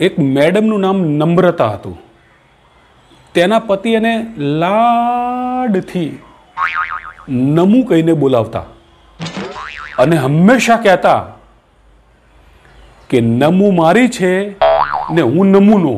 એક મેડમનું નામ નમ્રતા હતું. તેના પતિ એને લાડથી નમુ કહીને બોલાવતા અને હંમેશા કહેતા કે નમુ મારી છે ને હું નમૂનો.